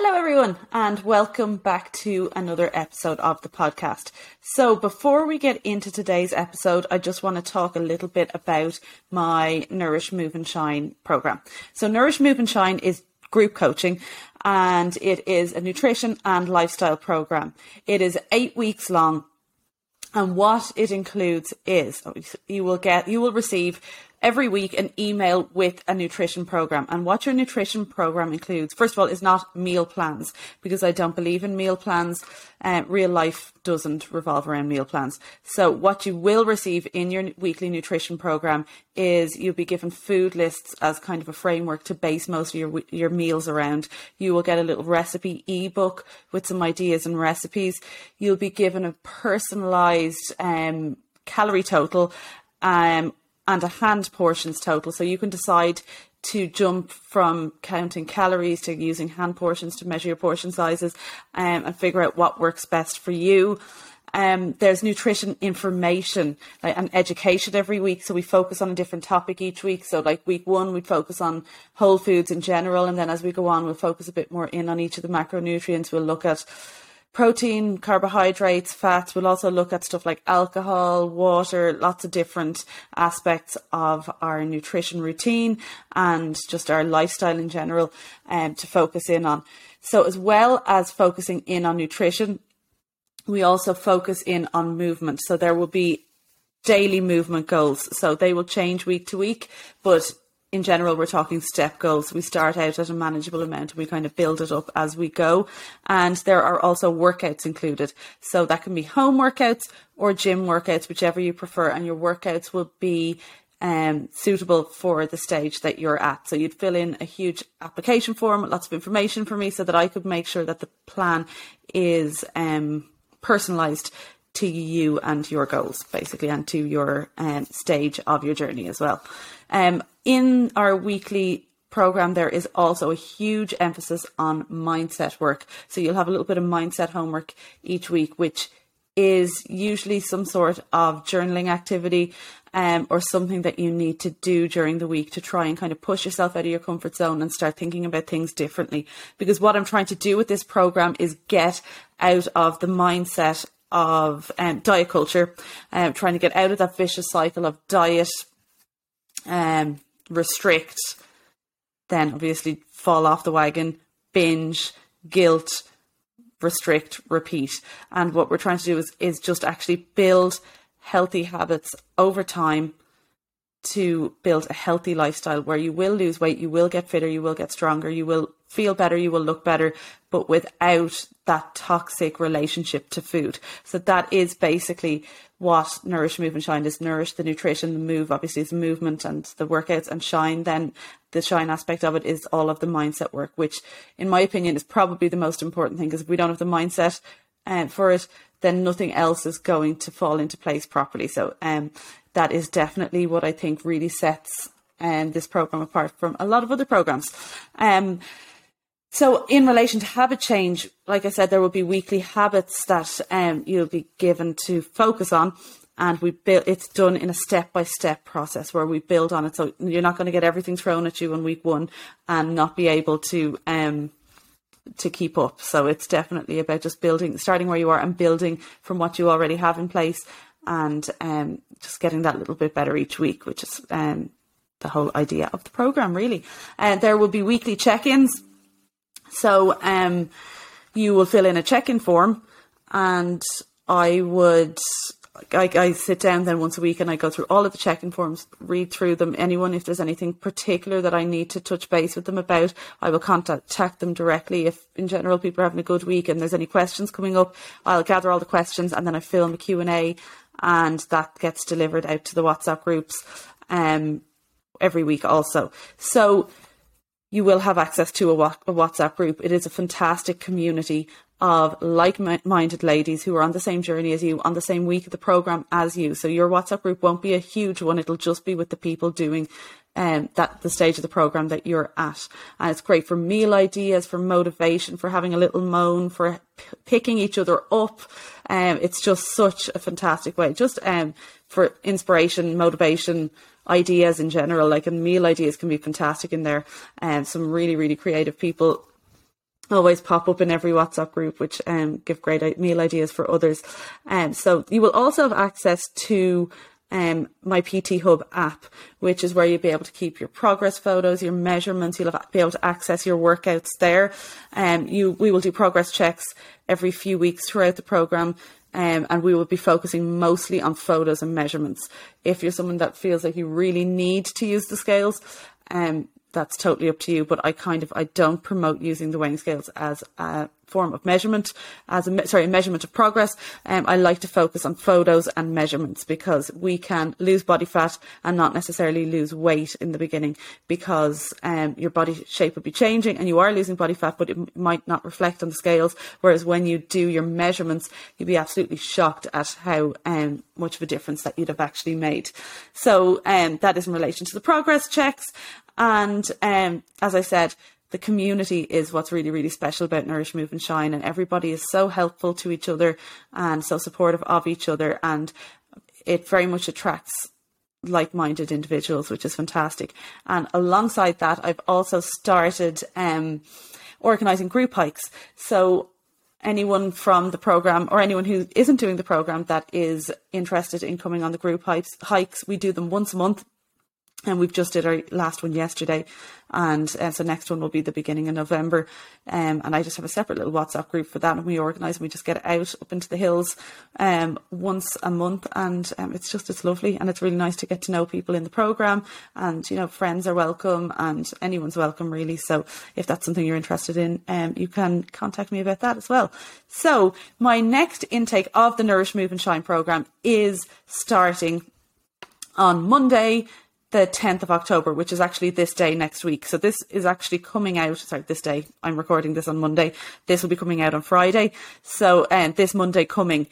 Hello, everyone, and welcome back to another episode of the podcast. So, before we get into today's episode, I just want to talk a little bit about my Nourish, Move, and Shine program. So, Nourish, Move, and Shine is group coaching and it is a nutrition and lifestyle program. It is eight weeks long. And what it includes is oh, you will get, you will receive every week an email with a nutrition program. And what your nutrition program includes, first of all, is not meal plans because I don't believe in meal plans. Uh, real life doesn't revolve around meal plans. So what you will receive in your weekly nutrition program is you'll be given food lists as kind of a framework to base most of your your meals around. You will get a little recipe ebook with some ideas and recipes. You'll be given a personalized um, calorie total um, and a hand portions total. So you can decide to jump from counting calories to using hand portions to measure your portion sizes um, and figure out what works best for you. Um, there's nutrition information like, and education every week. So we focus on a different topic each week. So like week one, we'd focus on whole foods in general. And then as we go on, we'll focus a bit more in on each of the macronutrients. We'll look at protein, carbohydrates, fats. We'll also look at stuff like alcohol, water, lots of different aspects of our nutrition routine and just our lifestyle in general um, to focus in on. So, as well as focusing in on nutrition, we also focus in on movement. So, there will be daily movement goals. So, they will change week to week, but in general, we're talking step goals. We start out at a manageable amount and we kind of build it up as we go. And there are also workouts included. So that can be home workouts or gym workouts, whichever you prefer. And your workouts will be um, suitable for the stage that you're at. So you'd fill in a huge application form lots of information for me so that I could make sure that the plan is um, personalized to you and your goals, basically, and to your um, stage of your journey as well. Um, in our weekly program, there is also a huge emphasis on mindset work. So you'll have a little bit of mindset homework each week, which is usually some sort of journaling activity um, or something that you need to do during the week to try and kind of push yourself out of your comfort zone and start thinking about things differently. Because what I'm trying to do with this program is get out of the mindset of um, diet culture, um, trying to get out of that vicious cycle of diet, um, restrict, then obviously fall off the wagon, binge, guilt, restrict, repeat. And what we're trying to do is, is just actually build healthy habits over time to build a healthy lifestyle where you will lose weight, you will get fitter, you will get stronger, you will feel better, you will look better, but without that toxic relationship to food. So that is basically what Nourish, Move and Shine is. Nourish, the nutrition, the move, obviously is movement and the workouts and shine. Then the shine aspect of it is all of the mindset work, which in my opinion is probably the most important thing because if we don't have the mindset uh, for it, then nothing else is going to fall into place properly. So um, that is definitely what I think really sets um, this program apart from a lot of other programs. Um, so, in relation to habit change, like I said, there will be weekly habits that um, you'll be given to focus on, and we build. It's done in a step by step process where we build on it. So you're not going to get everything thrown at you in week one and not be able to um, to keep up. So it's definitely about just building, starting where you are, and building from what you already have in place, and um, just getting that little bit better each week, which is um, the whole idea of the program, really. And uh, there will be weekly check-ins so um, you will fill in a check-in form, and I would. I, I, sit down then once a week and I go through all of the check-in forms, read through them. Anyone, if there's anything particular that I need to touch base with them about, I will contact them directly. If in general people are having a good week and there's any questions coming up, I'll gather all the questions and then I film a Q&A and that gets delivered out to the WhatsApp groups um, every week also. So you will have access to a, WhatsApp group. It is a fantastic community of like-minded ladies who are on the same journey as you, on the same week of the program as you. So your WhatsApp group won't be a huge one. It'll just be with the people doing um, that the stage of the program that you're at. And it's great for meal ideas, for motivation, for having a little moan, for p- picking each other up. Um, it's just such a fantastic way, just um, for inspiration, motivation, ideas in general. Like, and meal ideas can be fantastic in there. And um, some really, really creative people always pop up in every WhatsApp group, which um, give great meal ideas for others. Um, so you will also have access to um, my PT Hub app, which is where you'll be able to keep your progress photos, your measurements. You'll have, be able to access your workouts there. Um, you, we will do progress checks every few weeks throughout the program. Um, and we will be focusing mostly on photos and measurements. If you're someone that feels like you really need to use the scales, um, that's totally up to you. But I kind of I don't promote using the weighing scales as a form of measurement, as a sorry a measurement of progress. Um, I like to focus on photos and measurements because we can lose body fat and not necessarily lose weight in the beginning because um, your body shape will be changing and you are losing body fat, but it might not reflect on the scales. Whereas when you do your measurements, you'll be absolutely shocked at how um, much of a difference that you'd have actually made. So um, that is in relation to the progress checks. And um, as I said, the community is what's really, really special about Nourish, Move and Shine. And everybody is so helpful to each other and so supportive of each other. And it very much attracts like minded individuals, which is fantastic. And alongside that, I've also started um, organising group hikes. So anyone from the program or anyone who isn't doing the program that is interested in coming on the group hikes, hikes we do them once a month and we've just did our last one yesterday and uh, so next one will be the beginning of november. Um, and i just have a separate little whatsapp group for that and we organise and we just get out up into the hills um, once a month. And um, it's just it's lovely and it's really nice to get to know people in the programme. And you know friends are welcome and anyone's welcome really. So if that's something you're interested in um, you can contact me about that as well. So my next intake of the nourish move and shine programme is starting on monday the 10th of October, which is actually this day next week. So this is actually coming out. Sorry, this day. I'm recording this on Monday. This will be coming out on Friday. So um, this Monday coming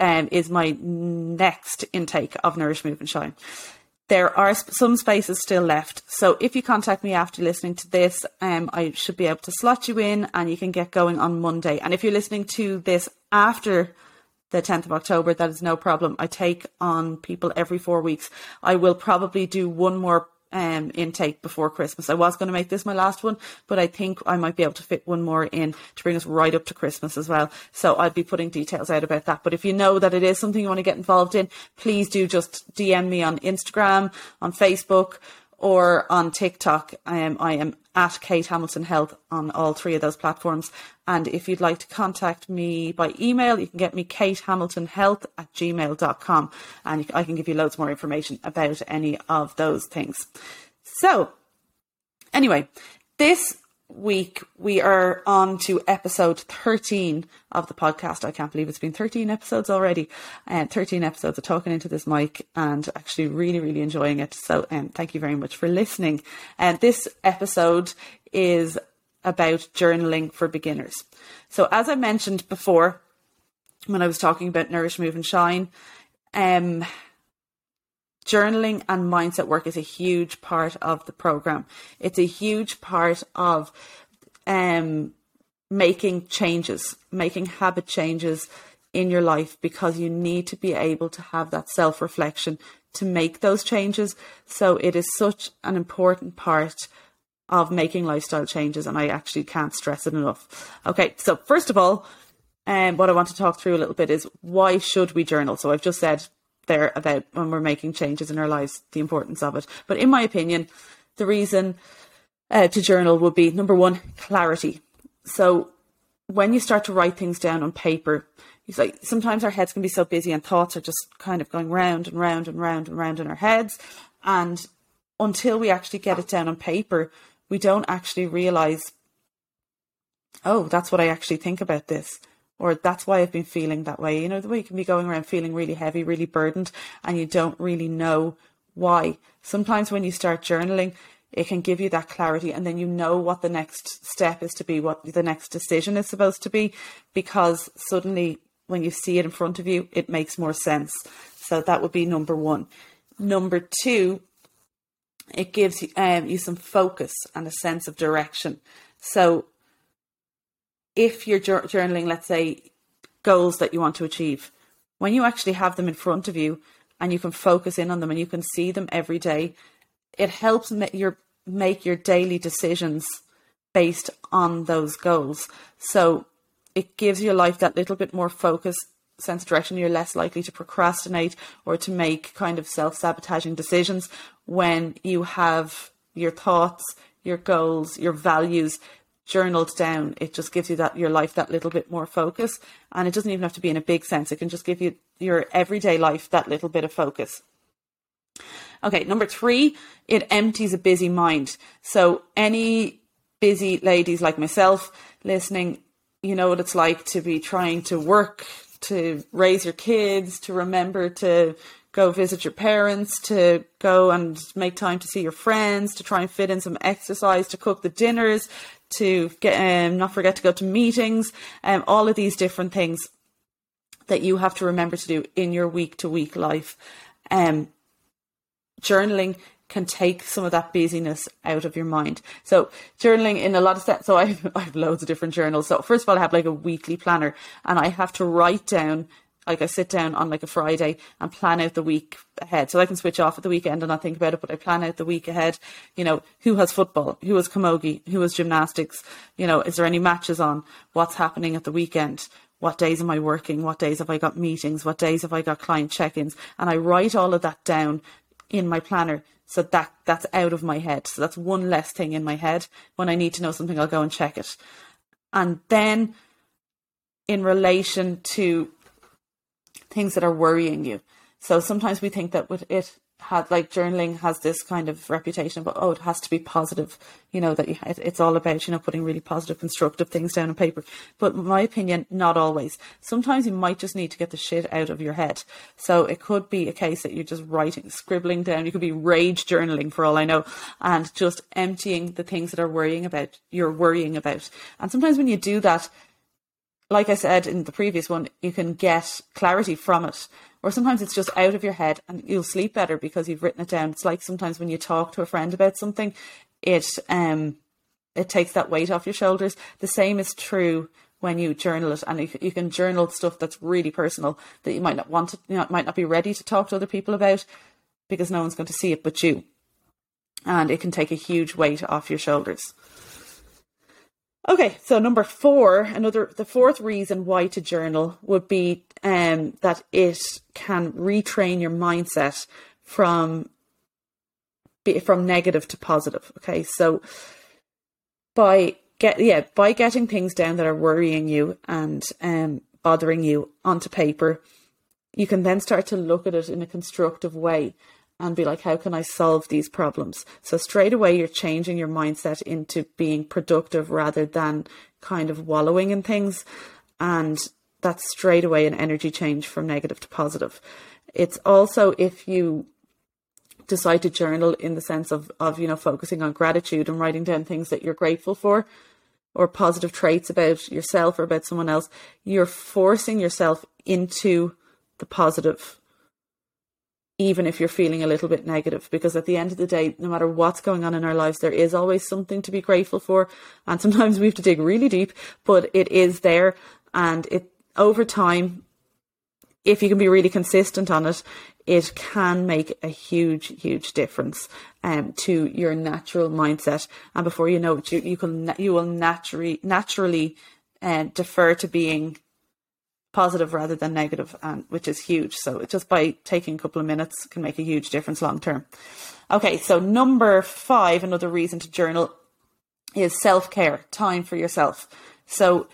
um, is my next intake of Nourish, Move and Shine. There are some spaces still left. So if you contact me after listening to this, um, I should be able to slot you in and you can get going on Monday. And if you're listening to this after the 10th of October, that is no problem. I take on people every four weeks. I will probably do one more um, intake before Christmas. I was going to make this my last one, but I think I might be able to fit one more in to bring us right up to Christmas as well. So I'll be putting details out about that. But if you know that it is something you want to get involved in, please do just DM me on Instagram, on Facebook, or on TikTok. I am at Kate Hamilton Health on all three of those platforms. And if you'd like to contact me by email, you can get me katehamiltonhealth at gmail.com and I can give you loads more information about any of those things. So, anyway, this week we are on to episode 13 of the podcast. I can't believe it's been 13 episodes already. And uh, 13 episodes of talking into this mic and actually really, really enjoying it. So um, thank you very much for listening. And uh, this episode is about journaling for beginners. So as I mentioned before, when I was talking about Nourish, Move and Shine, um, journaling and mindset work is a huge part of the program. It's a huge part of um, making changes, making habit changes in your life because you need to be able to have that self reflection to make those changes. So it is such an important part of making lifestyle changes, and I actually can't stress it enough. Okay, so first of all, um, what I want to talk through a little bit is why should we journal? So I've just said there about when we're making changes in our lives, the importance of it. But in my opinion, the reason uh, to journal would be number one, clarity. So when you start to write things down on paper, it's like sometimes our heads can be so busy and thoughts are just kind of going round and round and round and round in our heads. And until we actually get it down on paper, we don't actually realize, oh, that's what I actually think about this. Or that's why I've been feeling that way. You know, the way you can be going around feeling really heavy, really burdened, and you don't really know why. Sometimes when you start journaling, it can give you that clarity and then you know what the next step is to be, what the next decision is supposed to be, because suddenly when you see it in front of you, it makes more sense. So that would be number one. Number two it gives um, you some focus and a sense of direction. So, if you're journaling, let's say, goals that you want to achieve, when you actually have them in front of you and you can focus in on them and you can see them every day, it helps make your make your daily decisions based on those goals. So it gives your life that little bit more focus, sense of direction. You're less likely to procrastinate or to make kind of self sabotaging decisions when you have your thoughts, your goals, your values journaled down. It just gives you that your life that little bit more focus. And it doesn't even have to be in a big sense. It can just give you your everyday life that little bit of focus. Okay, number three, it empties a busy mind. So any busy ladies like myself listening, you know what it's like to be trying to work, to raise your kids, to remember to go visit your parents, to go and make time to see your friends, to try and fit in some exercise, to cook the dinners, to get um, not forget to go to meetings, um, all of these different things that you have to remember to do in your week to week life. Um, journaling can take some of that busyness out of your mind. So journaling in a lot of steps. So I have, I have loads of different journals. So first of all, I have like a weekly planner and I have to write down, like I sit down on like a Friday and plan out the week ahead. So I can switch off at the weekend and not think about it, but I plan out the week ahead. You know, who has football? Who has camogie? Who has gymnastics? You know, is there any matches on? What's happening at the weekend? What days am I working? What days have I got meetings? What days have I got client check-ins? And I write all of that down in my planner. So that that's out of my head. So that's one less thing in my head. When I need to know something, I'll go and check it. And then in relation to things that are worrying you. So sometimes we think that with it had like journaling has this kind of reputation but oh it has to be positive you know that you, it, it's all about you know putting really positive constructive things down on paper. But my opinion not always. Sometimes you might just need to get the shit out of your head. So it could be a case that you're just writing scribbling down. You could be rage journaling for all i know and just emptying the things that are worrying about you're worrying about. And sometimes when you do that like i said in the previous one you can get clarity from it or sometimes it's just out of your head and you'll sleep better because you've written it down. It's like sometimes when you talk to a friend about something, it um it takes that weight off your shoulders. The same is true when you journal it, and you, you can journal stuff that's really personal that you might not want to, you know, might not be ready to talk to other people about because no one's going to see it but you, and it can take a huge weight off your shoulders. Okay, so number four, another the fourth reason why to journal would be um, that it can retrain your mindset from from negative to positive. Okay, so by get yeah by getting things down that are worrying you and um, bothering you onto paper, you can then start to look at it in a constructive way and be like, how can I solve these problems? So straight away, you're changing your mindset into being productive rather than kind of wallowing in things. And that's straight away an energy change from negative to positive. It's also if you decide to journal in the sense of, of, you know, focusing on gratitude and writing down things that you're grateful for or positive traits about yourself or about someone else, you're forcing yourself into the positive even if you're feeling a little bit negative because at the end of the day no matter what's going on in our lives there is always something to be grateful for. And sometimes we have to dig really deep but it is there. And it over time if you can be really consistent on it it can make a huge huge difference um, to your natural mindset. And before you know it you, you can you will naturally naturally uh, defer to being positive rather than negative, and which is huge. So just by taking a couple of minutes can make a huge difference long term. Okay, so number five, another reason to journal is self care, time for yourself. So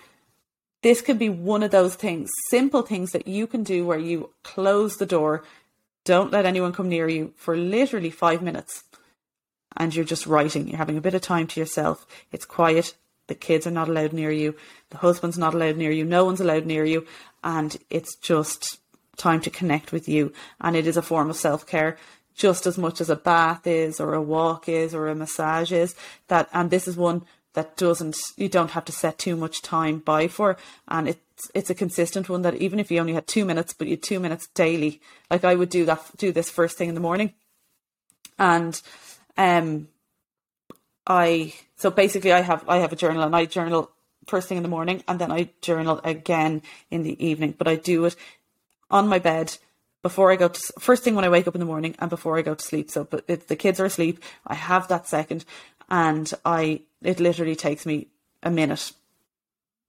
this could be one of those things, simple things that you can do where you close the door, don't let anyone come near you for literally five minutes, and you're just writing. You're having a bit of time to yourself. It's quiet. The kids are not allowed near you. The husband's not allowed near you. No one's allowed near you and it's just time to connect with you. And it is a form of self care just as much as a bath is, or a walk is, or a massage is. That and this is one that doesn't you don't have to set too much time by for, and it's it's a consistent one that even if you only had two minutes, but you two minutes daily, like I would do that do this first thing in the morning, and um, I so basically I have I have a journal and I journal first thing in the morning and then I journal again in the evening. But I do it on my bed before I go to first thing when I wake up in the morning and before I go to sleep. So, but if the kids are asleep, I have that second, and I it literally takes me a minute,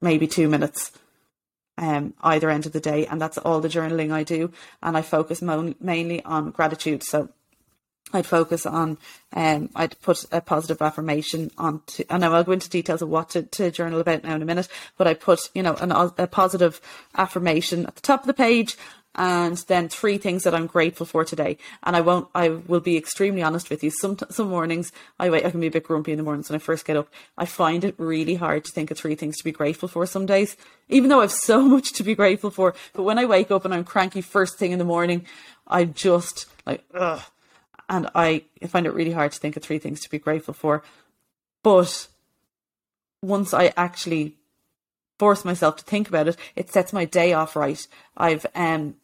maybe two minutes, um, either end of the day, and that's all the journaling I do, and I focus mo- mainly on gratitude. So I'd focus on, um, I'd put a positive affirmation on, to, know I'll go into details of what to, to journal about now in a minute, but I put, you know, an, a positive affirmation at the top of the page and then three things that I'm grateful for today. And I won't, I will be extremely honest with you. Some, some mornings I wait, I can be a bit grumpy in the mornings when I first get up. I find it really hard to think of three things to be grateful for some days, even though I have so much to be grateful for. But when I wake up and I'm cranky first thing in the morning, I'm just like, ugh. And I find it really hard to think of three things to be grateful for. But once I actually force myself to think about it, it sets my day off right. I've um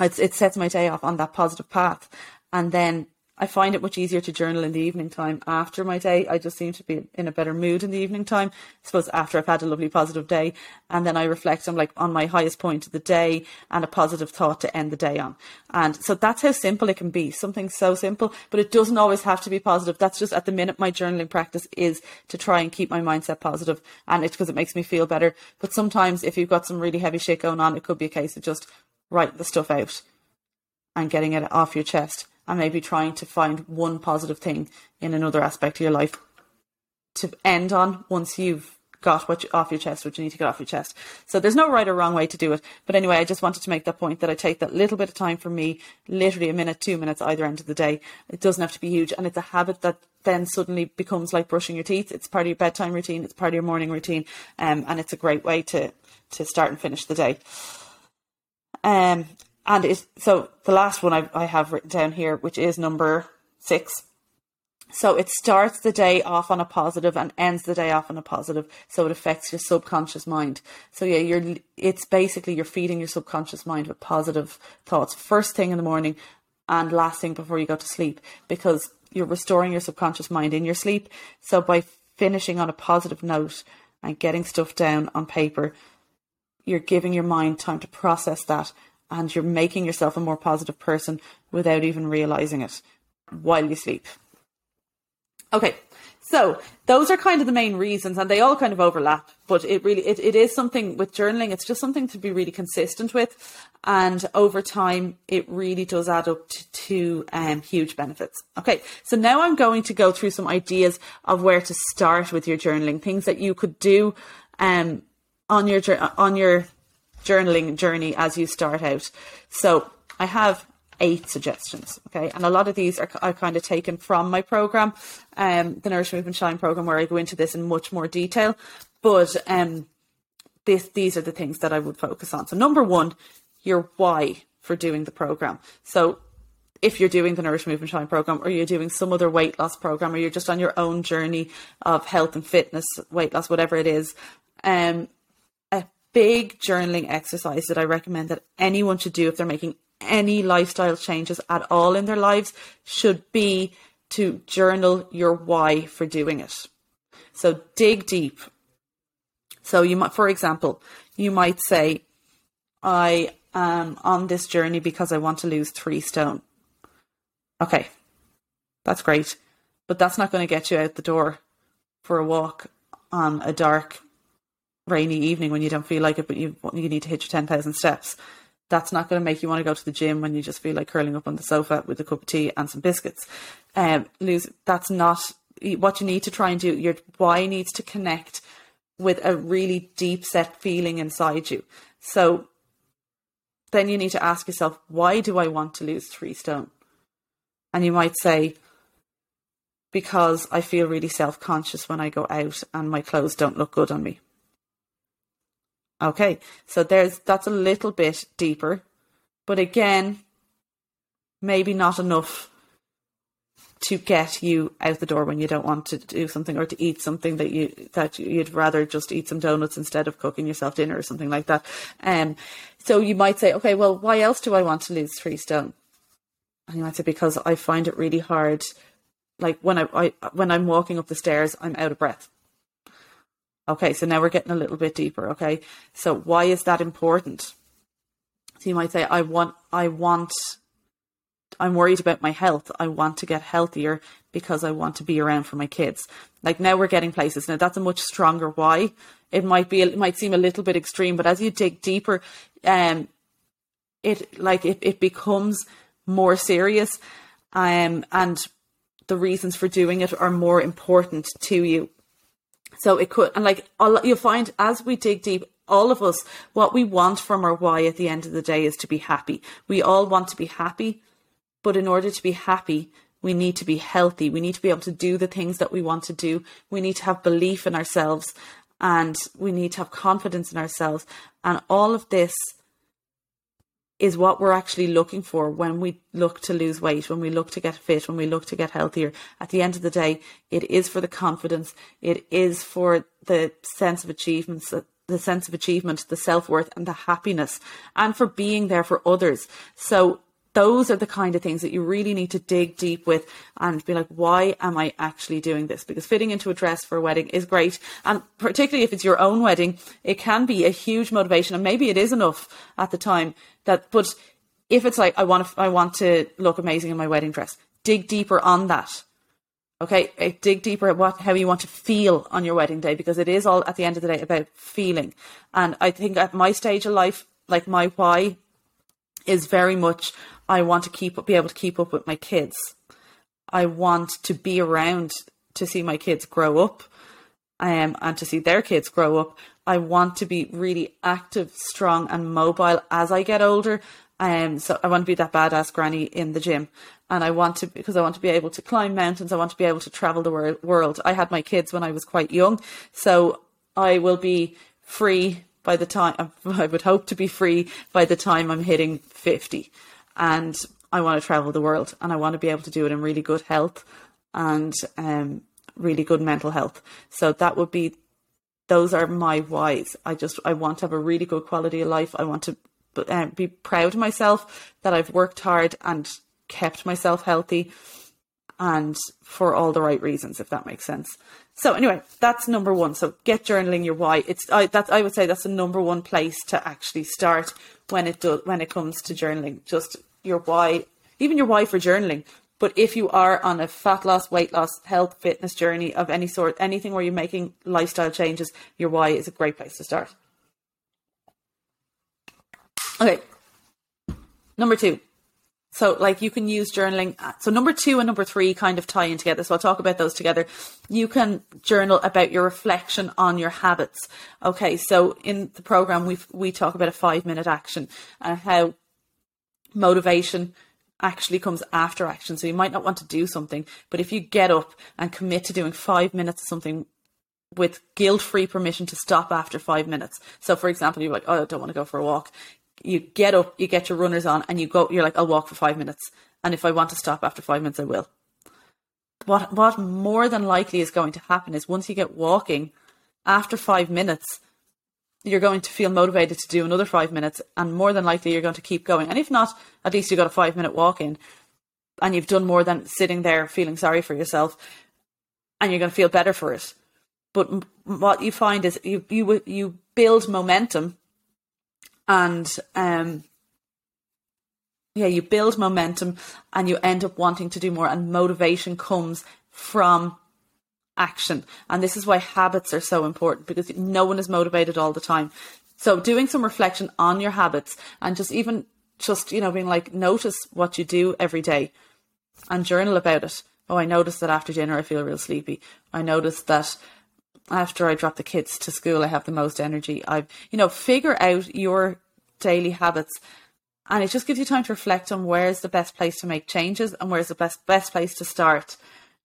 it, it sets my day off on that positive path. And then I find it much easier to journal in the evening time after my day. I just seem to be in a better mood in the evening time. I suppose after I've had a lovely positive day. And then I reflect on like on my highest point of the day and a positive thought to end the day on. And so that's how simple it can be. Something so simple, but it doesn't always have to be positive. That's just at the minute my journaling practice is to try and keep my mindset positive and it's because it makes me feel better. But sometimes if you've got some really heavy shit going on, it could be a case of just writing the stuff out and getting it off your chest and maybe trying to find one positive thing in another aspect of your life to end on once you've got what you, off your chest, what you need to get off your chest. So there's no right or wrong way to do it. But anyway, I just wanted to make that point that I take that little bit of time for me, literally a minute, two minutes either end of the day. It doesn't have to be huge. And it's a habit that then suddenly becomes like brushing your teeth. It's part of your bedtime routine. It's part of your morning routine. Um, and it's a great way to, to start and finish the day. Um, and so the last one I, I have written down here, which is number six. So it starts the day off on a positive and ends the day off on a positive. So it affects your subconscious mind. So yeah, you're, it's basically you're feeding your subconscious mind with positive thoughts first thing in the morning and last thing before you go to sleep because you're restoring your subconscious mind in your sleep. So by finishing on a positive note and getting stuff down on paper, you're giving your mind time to process that and you're making yourself a more positive person without even realizing it while you sleep. Okay, so those are kind of the main reasons and they all kind of overlap, but it really it, it is something with journaling, it's just something to be really consistent with. And over time it really does add up to, to um, huge benefits. Okay, so now I'm going to go through some ideas of where to start with your journaling, things that you could do um, on your on your journaling journey as you start out. So I have eight suggestions. Okay. And a lot of these are, are kind of taken from my program, um, the Nourish Move and Shine program, where I go into this in much more detail. But um, this, these are the things that I would focus on. So, number one, your why for doing the program. So, if you're doing the Nourish Move and Shine program, or you're doing some other weight loss program, or you're just on your own journey of health and fitness, weight loss, whatever it is, um, big journaling exercise that I recommend that anyone should do if they're making any lifestyle changes at all in their lives should be to journal your why for doing it. So dig deep. So you might, for example, you might say, I am on this journey because I want to lose three stone. Okay, that's great, but that's not going to get you out the door for a walk on a dark rainy evening when you don't feel like it, but you you need to hit your ten thousand steps. That's not going to make you want to go to the gym when you just feel like curling up on the sofa with a cup of tea and some biscuits. Um, lose. That's not what you need to try and do. Your why needs to connect with a really deep set feeling inside you. So then you need to ask yourself, why do I want to lose three stone? And you might say, because I feel really self conscious when I go out and my clothes don't look good on me. Okay, so there's that's a little bit deeper, but again, maybe not enough to get you out the door when you don't want to do something or to eat something that you that you'd rather just eat some donuts instead of cooking yourself dinner or something like that. Um, so you might say, okay, well, why else do I want to lose three stone? And you might say because I find it really hard. Like when I, I when I'm walking up the stairs, I'm out of breath. Okay, so now we're getting a little bit deeper. Okay, so why is that important? So you might say, I want, I want I'm worried about my health. I want to get healthier because I want to be around for my kids. Like now we're getting places. Now that's a much stronger why. It might be, it might seem a little bit extreme, but as you dig deeper, um, it like it, it becomes more serious, um, and the reasons for doing it are more important to you. So it could, and like you'll find as we dig deep, all of us, what we want from our why at the end of the day is to be happy. We all want to be happy, but in order to be happy, we need to be healthy. We need to be able to do the things that we want to do. We need to have belief in ourselves and we need to have confidence in ourselves. And all of this is what we're actually looking for when we look to lose weight, when we look to get fit, when we look to get healthier. At the end of the day, it is for the confidence, it is for the sense of achievements, the sense of achievement, the self worth, and the happiness, and for being there for others. So those are the kind of things that you really need to dig deep with and be like, why am I actually doing this? Because fitting into a dress for a wedding is great. And particularly if it's your own wedding, it can be a huge motivation. And maybe it is enough at the time that, but if it's like, I want to, I want to look amazing in my wedding dress, dig deeper on that. Okay, eh, dig deeper at what how you want to feel on your wedding day because it is all at the end of the day about feeling. And I think at my stage of life, like my why is very much I want to keep be able to keep up with my kids. I want to be around to see my kids grow up um, and to see their kids grow up. I want to be really active, strong, and mobile as I get older. Um, so I want to be that badass granny in the gym, and I want to because I want to be able to climb mountains. I want to be able to travel the wor- world. I had my kids when I was quite young, so I will be free by the time I would hope to be free by the time I'm hitting fifty and I want to travel the world and I want to be able to do it in really good health and um, really good mental health. So that would be those are my whys. I just I want to have a really good quality of life. I want to uh, be proud of myself that I've worked hard and kept myself healthy and for all the right reasons if that makes sense. So anyway, that's number 1. So get journaling your why. It's I that's I would say that's the number one place to actually start when it does when it comes to journaling. Just your why, even your why for journaling. But if you are on a fat loss, weight loss, health, fitness journey of any sort, anything where you're making lifestyle changes, your why is a great place to start. Okay. Number two. So, like, you can use journaling. Uh, so, number two and number three kind of tie in together. So, I'll talk about those together. You can journal about your reflection on your habits. Okay. So, in the program, we we talk about a five minute action and how motivation actually comes after action. So you might not want to do something, but if you get up and commit to doing five minutes of something with guilt free permission to stop after five minutes. So for example, you're like, oh, I don't want to go for a walk. You get up, you get your runners on, and you go, you're like, I'll walk for five minutes. And if I want to stop after five minutes, I will. What, what more than likely is going to happen is once you get walking, after five minutes, you're going to feel motivated to do another five minutes, and more than likely you're going to keep going. And if not, at least you got a five minute walk in, and you've done more than sitting there feeling sorry for yourself, and you're going to feel better for it. But what you find is you you you build momentum, and um, yeah, you build momentum, and you end up wanting to do more, and motivation comes from action. And this is why habits are so important because no one is motivated all the time. So doing some reflection on your habits and just even just, you know, being like, notice what you do every day and journal about it. Oh, I noticed that after dinner I feel real sleepy. I noticed that after I drop the kids to school I have the most energy. I've, you know, figure out your daily habits and it just gives you time to reflect on where's the best place to make changes and where's the best best place to start.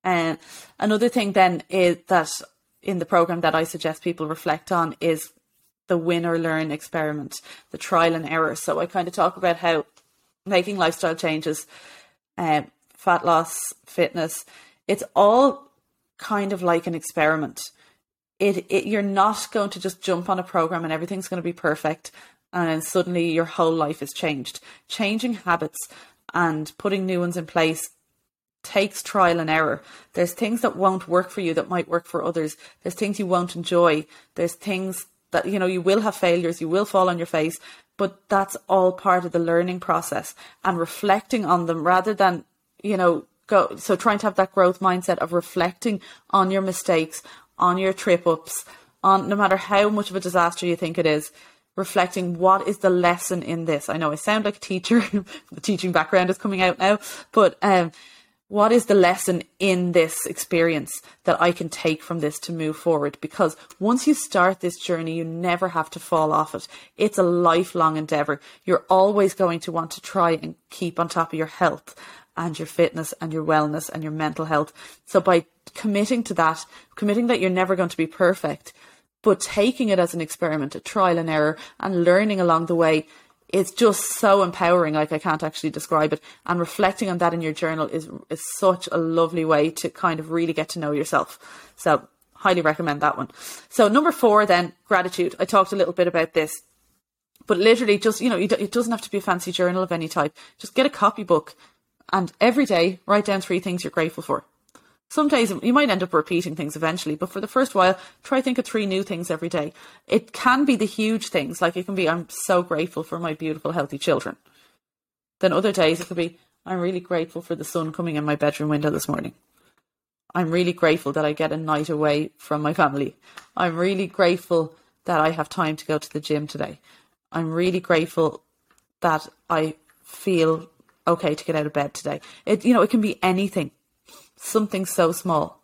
And another thing then is that in the program that I suggest people reflect on is the win or learn experiment, the trial and error. So I kind of talk about how making lifestyle changes, um, fat loss, fitness, it's all kind of like an experiment. It, it you're not going to just jump on a program and everything's going to be perfect and suddenly your whole life is changed. Changing habits and putting new ones in place takes trial and error. There's things that won't work for you that might work for others. There's things you won't enjoy. There's things that, you know, you will have failures, you will fall on your face, but that's all part of the learning process and reflecting on them rather than, you know, go. So trying to have that growth mindset of reflecting on your mistakes, on your trip ups, on no matter how much of a disaster you think it is, reflecting what is the lesson in this. I know I sound like a teacher, the teaching background is coming out now, but um, what is the lesson in this experience that I can take from this to move forward? Because once you start this journey, you never have to fall off it. It's a lifelong endeavor. You're always going to want to try and keep on top of your health and your fitness and your wellness and your mental health. So by committing to that, committing that you're never going to be perfect, but taking it as an experiment, a trial and error and learning along the way, it's just so empowering. Like I can't actually describe it. And reflecting on that in your journal is is such a lovely way to kind of really get to know yourself. So highly recommend that one. So number four, then gratitude. I talked a little bit about this, but literally just you know it doesn't have to be a fancy journal of any type. Just get a copybook, and every day write down three things you're grateful for. Some days you might end up repeating things eventually, but for the first while, try think of three new things every day. It can be the huge things, like it can be, I'm so grateful for my beautiful, healthy children. Then other days it could be, I'm really grateful for the sun coming in my bedroom window this morning. I'm really grateful that I get a night away from my family. I'm really grateful that I have time to go to the gym today. I'm really grateful that I feel okay to get out of bed today. It you know, it can be anything something so small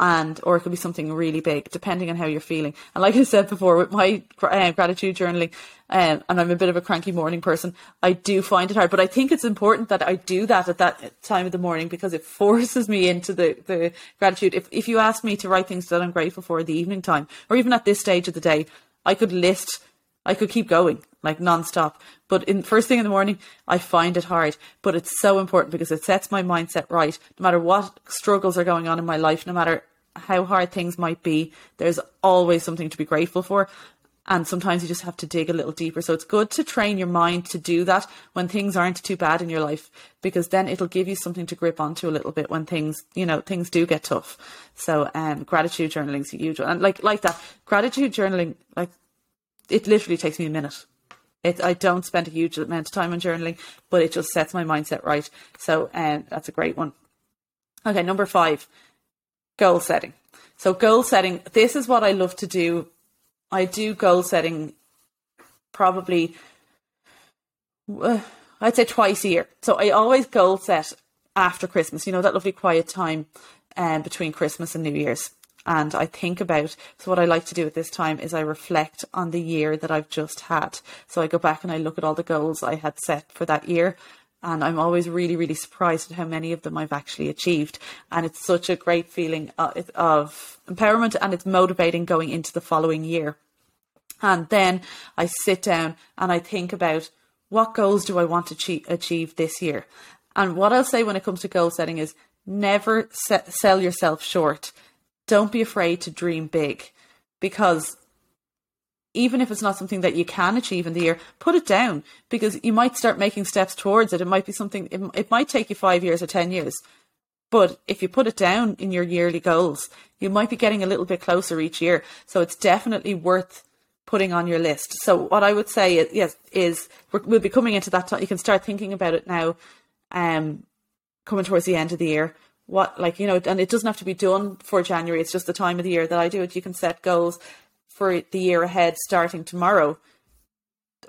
and or it could be something really big depending on how you're feeling. And like i said before with my uh, gratitude journaling um, and i'm a bit of a cranky morning person i do find it hard. But i think it's important that i do that at that time of the morning because it forces me into the, the gratitude. If, if you ask me to write things that i'm grateful for in the evening time or even at this stage of the day i could list I could keep going like nonstop. But in first thing in the morning, I find it hard. But it's so important because it sets my mindset right. No matter what struggles are going on in my life, no matter how hard things might be, there's always something to be grateful for. And sometimes you just have to dig a little deeper. So it's good to train your mind to do that when things aren't too bad in your life, because then it'll give you something to grip onto a little bit when things, you know, things do get tough. So, um, gratitude journaling is huge. And like, like that, gratitude journaling, like it literally takes me a minute. It, I don't spend a huge amount of time on journaling, but it just sets my mindset right. So um, that's a great one. Okay, number five, goal setting. So goal setting, this is what I love to do. I do goal setting probably, uh, I'd say twice a year. So I always goal set after Christmas, you know, that lovely quiet time um, between Christmas and New Year's and I think about. So, what I like to do at this time is I reflect on the year that I've just had. So, I go back and I look at all the goals I had set for that year. And I'm always really, really surprised at how many of them I've actually achieved. And it's such a great feeling uh, of, of empowerment and it's motivating going into the following year. And then I sit down and I think about what goals do I want to achieve this year? And what I'll say when it comes to goal setting is never sell yourself short don't be afraid to dream big because even if it's not something that you can achieve in the year, put it down because you might start making steps towards it. It might be something, it, it might take you five years or 10 years. But if you put it down in your yearly goals, you might be getting a little bit closer each year. So it's definitely worth putting on your list. So what I would say is, yes, is we'll be coming into that time. You can start thinking about it now, um, coming towards the end of the year what like you know and it doesn't have to be done for january. It's just the time of the year that i do it. You can set goals for the year ahead starting tomorrow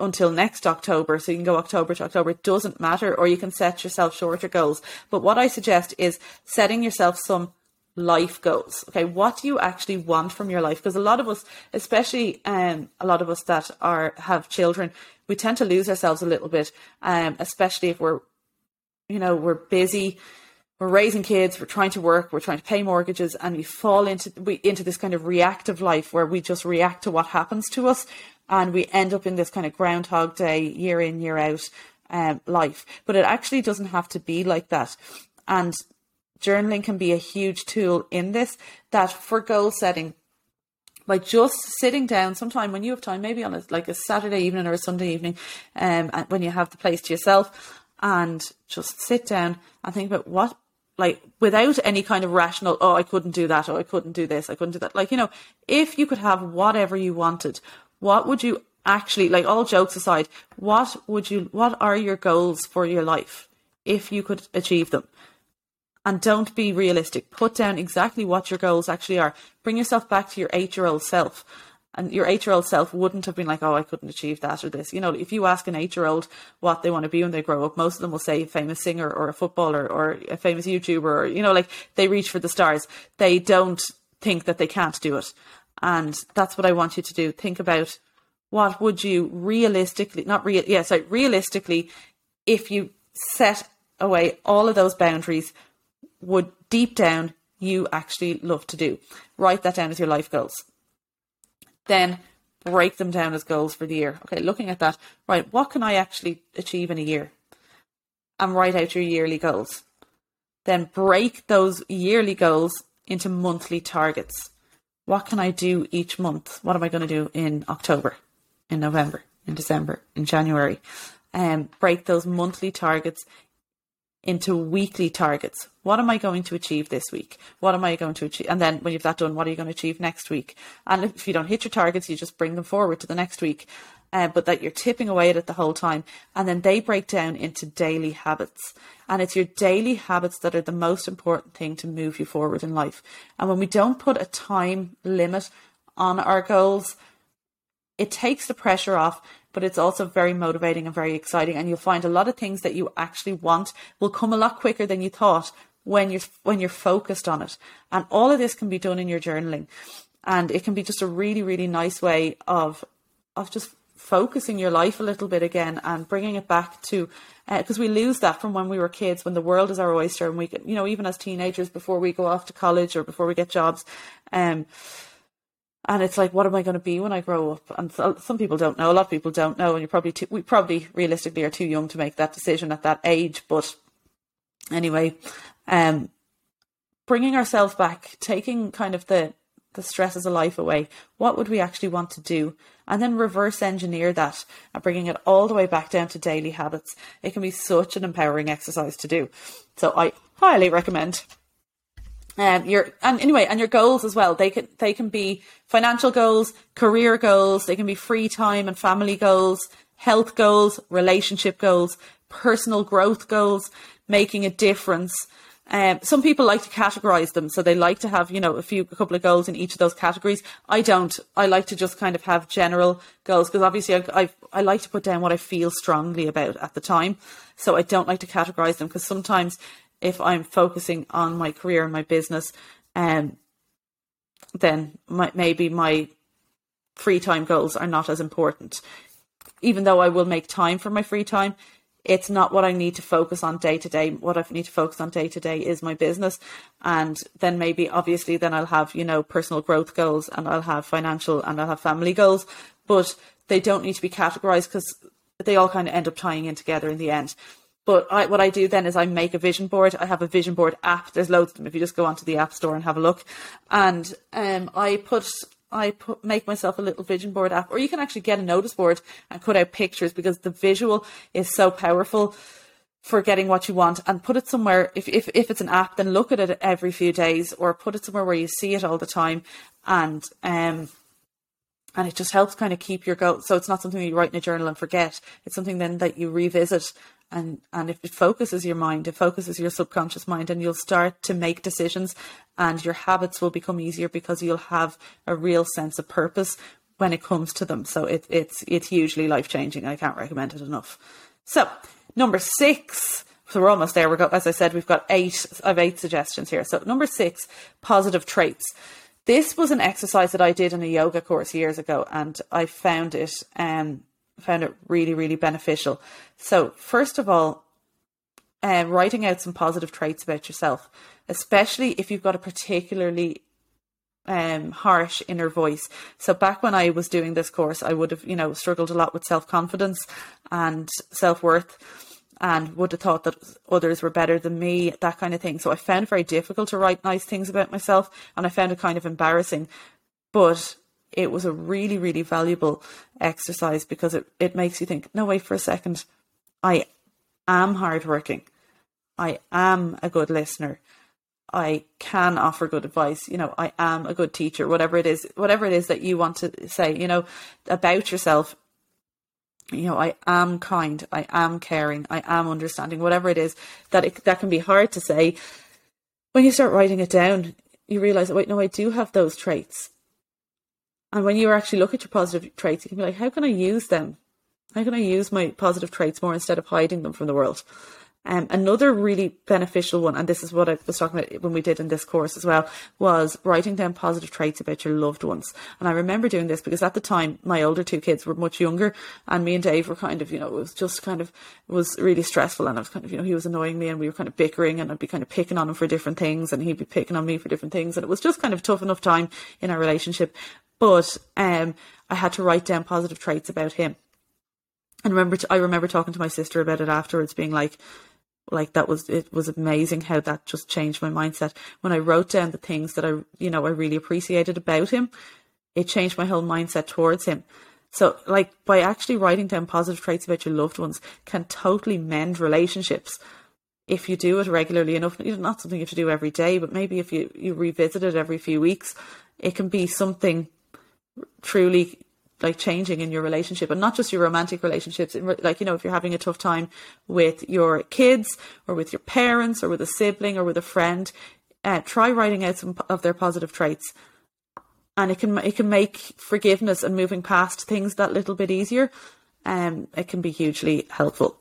until next october. So you can go october to october. It doesn't matter. Or you can set yourself shorter goals. But what i suggest is setting yourself some life goals. Okay what do you actually want from your life? Because a lot of us especially um a lot of us that are have children we tend to lose ourselves a little bit um especially if we're you know we're busy we're raising kids, we're trying to work, we're trying to pay mortgages, and we fall into we into this kind of reactive life where we just react to what happens to us, and we end up in this kind of groundhog day, year in year out um, life. But it actually doesn't have to be like that, and journaling can be a huge tool in this. That for goal setting, by just sitting down sometime when you have time, maybe on a, like a Saturday evening or a Sunday evening, um, when you have the place to yourself, and just sit down and think about what like without any kind of rational, oh, I couldn't do that, or I couldn't do this, I couldn't do that. Like, you know, if you could have whatever you wanted, what would you actually, like all jokes aside, what would you, what are your goals for your life if you could achieve them? And don't be realistic. Put down exactly what your goals actually are. Bring yourself back to your eight year old self. And your eight year old self wouldn't have been like, oh, I couldn't achieve that or this. You know, if you ask an eight year old what they want to be when they grow up, most of them will say a famous singer or a footballer or a famous YouTuber or, you know, like they reach for the stars. They don't think that they can't do it. And that's what I want you to do. Think about what would you realistically, not real, yeah, sorry, realistically, if you set away all of those boundaries, would deep down you actually love to do. Write that down as your life goals. Then break them down as goals for the year. Okay, looking at that, right, what can I actually achieve in a year? And write out your yearly goals. Then break those yearly goals into monthly targets. What can I do each month? What am I going to do in October, in November, in December, in January? And um, break those monthly targets into weekly targets. What am I going to achieve this week? What am I going to achieve? And then when you've that done, what are you going to achieve next week? And if you don't hit your targets, you just bring them forward to the next week. Uh, but that you're tipping away at it the whole time. And then they break down into daily habits. And it's your daily habits that are the most important thing to move you forward in life. And when we don't put a time limit on our goals, it takes the pressure off but it's also very motivating and very exciting. And you'll find a lot of things that you actually want will come a lot quicker than you thought when you're when you're focused on it. And all of this can be done in your journaling, and it can be just a really really nice way of of just focusing your life a little bit again and bringing it back to because uh, we lose that from when we were kids when the world is our oyster and we can, you know even as teenagers before we go off to college or before we get jobs um and it's like, what am I going to be when I grow up? And so, some people don't know. A lot of people don't know, and you're probably too, we probably realistically are too young to make that decision at that age. But anyway, um, bringing ourselves back, taking kind of the the stresses of life away. What would we actually want to do? And then reverse engineer that and bringing it all the way back down to daily habits. It can be such an empowering exercise to do. So I highly recommend um, your and anyway, and your goals as well. They can they can be financial goals, career goals. They can be free time and family goals, health goals, relationship goals, personal growth goals, making a difference. Um, some people like to categorize them, so they like to have you know a few a couple of goals in each of those categories. I don't. I like to just kind of have general goals because obviously I, I I like to put down what I feel strongly about at the time. So I don't like to categorize them because sometimes if I'm focusing on my career and my business, um, then my, maybe my free time goals are not as important. Even though I will make time for my free time, it's not what I need to focus on day to day. What I need to focus on day to day is my business. And then maybe, obviously, then I'll have, you know, personal growth goals and I'll have financial and I'll have family goals. But they don't need to be categorized because they all kind of end up tying in together in the end. But I, what I do then is I make a vision board. I have a vision board app. There's loads of them. If you just go onto the app store and have a look, and um, I put I put make myself a little vision board app, or you can actually get a notice board and cut out pictures because the visual is so powerful for getting what you want and put it somewhere if, if if it's an app then look at it every few days or put it somewhere where you see it all the time and um and it just helps kind of keep your goal so it's not something you write in a journal and forget it's something then that you revisit and and if it focuses your mind it focuses your subconscious mind and you'll start to make decisions and your habits will become easier because you'll have a real sense of purpose when it comes to them so it, it's it's hugely life changing i can't recommend it enough so number six so we're almost there. We've got, as I said, we've got eight. I have eight suggestions here. So number six, positive traits. This was an exercise that I did in a yoga course years ago, and I found it um, found it really, really beneficial. So, first of all, uh, writing out some positive traits about yourself, especially if you've got a particularly um, harsh inner voice. So back when I was doing this course, I would have, you know, struggled a lot with self confidence and self worth and would have thought that others were better than me, that kind of thing. So I found it very difficult to write nice things about myself and I found it kind of embarrassing. But it was a really, really valuable exercise because it, it makes you think, no, wait for a second. I am hardworking. I am a good listener. I can offer good advice. You know, I am a good teacher, whatever it is, whatever it is that you want to say, you know, about yourself. You know, I am kind, I am caring, I am understanding, whatever it is that it, that can be hard to say. When you start writing it down, you realize, wait, no, I do have those traits. And when you actually look at your positive traits, you can be like, how can I use them? How can I use my positive traits more instead of hiding them from the world? Um, another really beneficial one, and this is what I was talking about when we did in this course as well, was writing down positive traits about your loved ones. And I remember doing this because at the time my older two kids were much younger, and me and Dave were kind of, you know, it was just kind of was really stressful, and I was kind of, you know, he was annoying me, and we were kind of bickering, and I'd be kind of picking on him for different things, and he'd be picking on me for different things, and it was just kind of tough enough time in our relationship. But um, I had to write down positive traits about him. And remember, I remember talking to my sister about it afterwards, being like, like that was it was amazing how that just changed my mindset. When i wrote down the things that i you know i really appreciated about him it changed my whole mindset towards him. So like by actually writing down positive traits about your loved ones can totally mend relationships. If you do it regularly enough not something you have to do every day but maybe if you you revisit it every few weeks it can be something truly like changing in your relationship and not just your romantic relationships like you know if you're having a tough time with your kids or with your parents or with a sibling or with a friend uh, try writing out some of their positive traits. And it can it can make forgiveness and moving past things that little bit easier um it can be hugely helpful.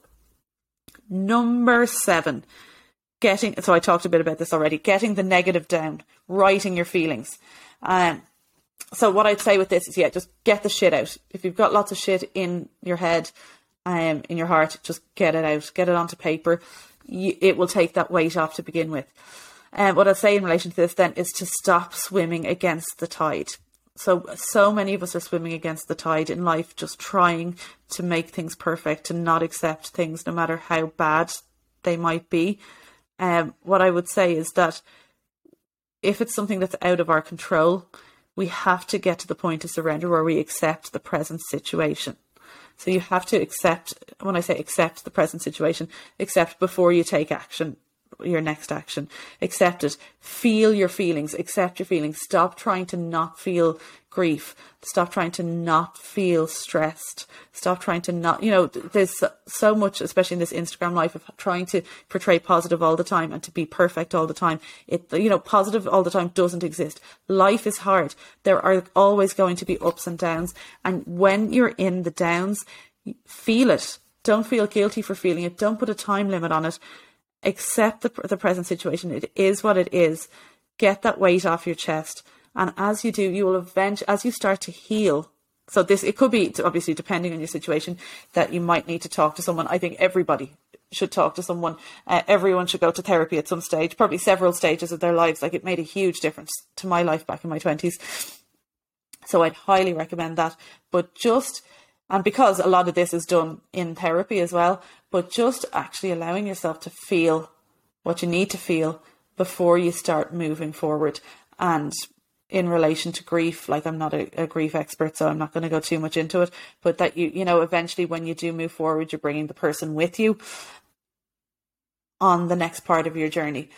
Number 7 getting so I talked a bit about this already getting the negative down writing your feelings. Um so what I'd say with this is, yeah, just get the shit out. If you've got lots of shit in your head, um, in your heart, just get it out, get it onto paper. You, it will take that weight off to begin with. And um, what I'd say in relation to this then is to stop swimming against the tide. So, so many of us are swimming against the tide in life, just trying to make things perfect, to not accept things no matter how bad they might be. Um, what I would say is that if it's something that's out of our control, we have to get to the point of surrender where we accept the present situation. So you have to accept, when I say accept the present situation, accept before you take action your next action. Accept it. Feel your feelings. Accept your feelings. Stop trying to not feel grief. Stop trying to not feel stressed. Stop trying to not, you know, there's so much, especially in this Instagram life of trying to portray positive all the time and to be perfect all the time. It, you know, positive all the time doesn't exist. Life is hard. There are always going to be ups and downs. And when you're in the downs, feel it. Don't feel guilty for feeling it. Don't put a time limit on it accept the, the present situation. It is what it is. Get that weight off your chest. And as you do, you will eventually, as you start to heal, so this, it could be obviously depending on your situation that you might need to talk to someone. I think everybody should talk to someone. Uh, everyone should go to therapy at some stage, probably several stages of their lives. Like it made a huge difference to my life back in my 20s. So I'd highly recommend that. But just, and because a lot of this is done in therapy as well, but just actually allowing yourself to feel what you need to feel before you start moving forward. And in relation to grief, like I'm not a, a grief expert, so I'm not going to go too much into it, but that you, you know, eventually when you do move forward, you're bringing the person with you on the next part of your journey.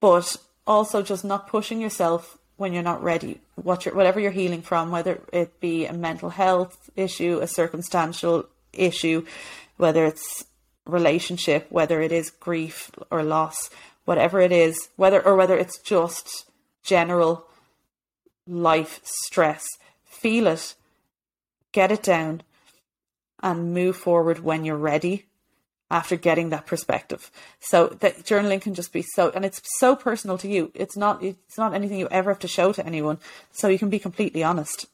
But also just not pushing yourself when you're not ready. What you're, whatever you're healing from, whether it be a mental health issue, a circumstantial issue, whether it's relationship, whether it is grief or loss, whatever it is, whether or whether it's just general life stress, feel it, get it down, and move forward when you're ready after getting that perspective. So that journaling can just be so and it's so personal to you. It's not it's not anything you ever have to show to anyone. So you can be completely honest.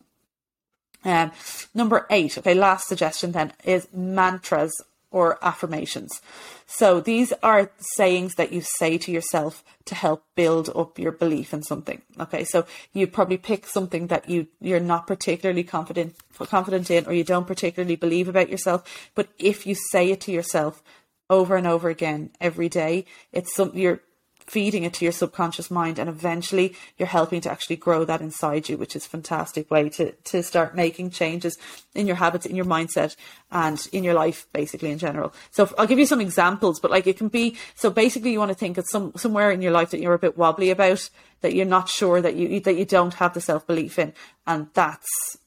Um, number eight, okay, last suggestion then is mantras or affirmations. So these are sayings that you say to yourself to help build up your belief in something. Okay, so you probably pick something that you you're not particularly confident confident in, or you don't particularly believe about yourself. But if you say it to yourself over and over again every day, it's some you're feeding it to your subconscious mind and eventually you're helping to actually grow that inside you which is a fantastic way to to start making changes in your habits in your mindset and in your life basically in general so i'll give you some examples but like it can be so basically you want to think of some somewhere in your life that you're a bit wobbly about that you're not sure that you that you don't have the self-belief in and that's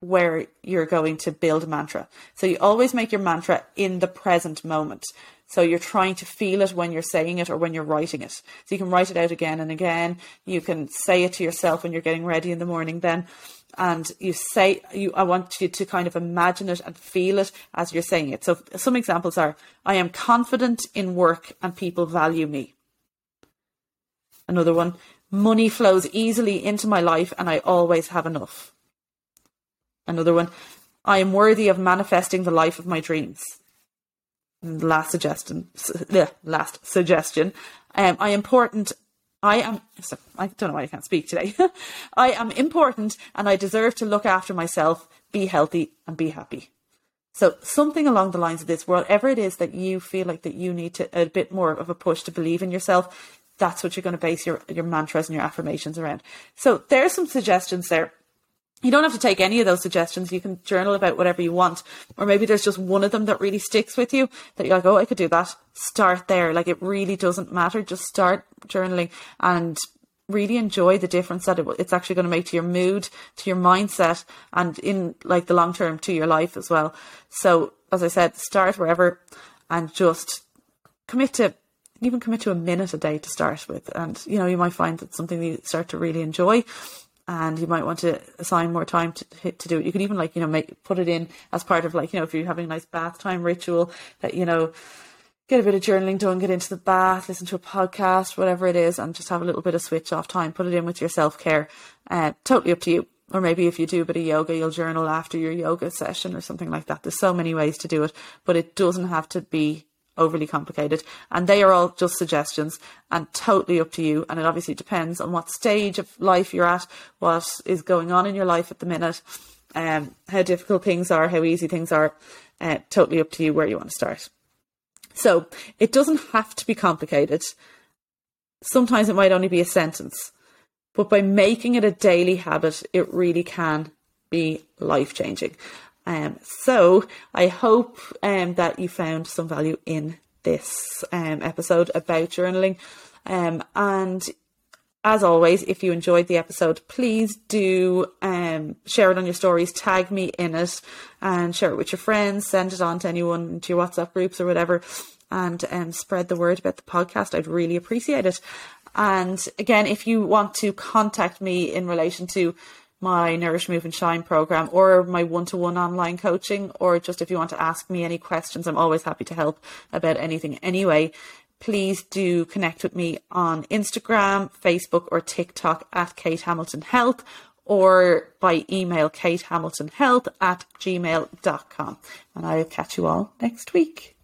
where you're going to build mantra. So you always make your mantra in the present moment. So you're trying to feel it when you're saying it or when you're writing it. So you can write it out again and again. You can say it to yourself when you're getting ready in the morning then. And you say, you, I want you to kind of imagine it and feel it as you're saying it. So some examples are, I am confident in work and people value me. Another one, money flows easily into my life and I always have enough. Another one, I am worthy of manifesting the life of my dreams. Last suggestion, The last suggestion, um, I important. I am. I don't know why I can't speak today. I am important, and I deserve to look after myself, be healthy, and be happy. So something along the lines of this, whatever it is that you feel like that you need to a bit more of a push to believe in yourself, that's what you're going to base your your mantras and your affirmations around. So there's some suggestions there you don't have to take any of those suggestions. You can journal about whatever you want. Or maybe there's just one of them that really sticks with you that you're like, oh, I could do that. Start there. Like it really doesn't matter. Just start journaling and really enjoy the difference that it, it's actually going to make to your mood, to your mindset, and in like the long term to your life as well. So, as I said, start wherever and just commit to even commit to a minute a day to start with. And, you know, you might find that something you start to really enjoy and you might want to assign more time to to do it. You could even like you know make put it in as part of like you know if you're having a nice bath time ritual that you know get a bit of journaling done, get into the bath, listen to a podcast, whatever it is, and just have a little bit of switch off time. Put it in with your self care. Uh, totally up to you. Or maybe if you do a bit of yoga, you'll journal after your yoga session or something like that. There's so many ways to do it, but it doesn't have to be overly complicated. And they are all just suggestions and totally up to you. And it obviously depends on what stage of life you're at, what is going on in your life at the minute, um, how difficult things are, how easy things are. Uh, totally up to you where you want to start. So it doesn't have to be complicated. Sometimes it might only be a sentence, but by making it a daily habit, it really can be life changing. Um, so I hope um, that you found some value in this um, episode about journaling. Um, and as always, if you enjoyed the episode, please do um, share it on your stories, tag me in it, and share it with your friends, send it on to anyone, to your WhatsApp groups or whatever, and um, spread the word about the podcast. I'd really appreciate it. And again, if you want to contact me in relation to my Nourish, Move and Shine program or my one to one online coaching, or just if you want to ask me any questions, I'm always happy to help about anything anyway. Please do connect with me on Instagram, Facebook, or TikTok at Kate Hamilton Health or by email katehamiltonhealth at gmail.com. And I'll catch you all next week.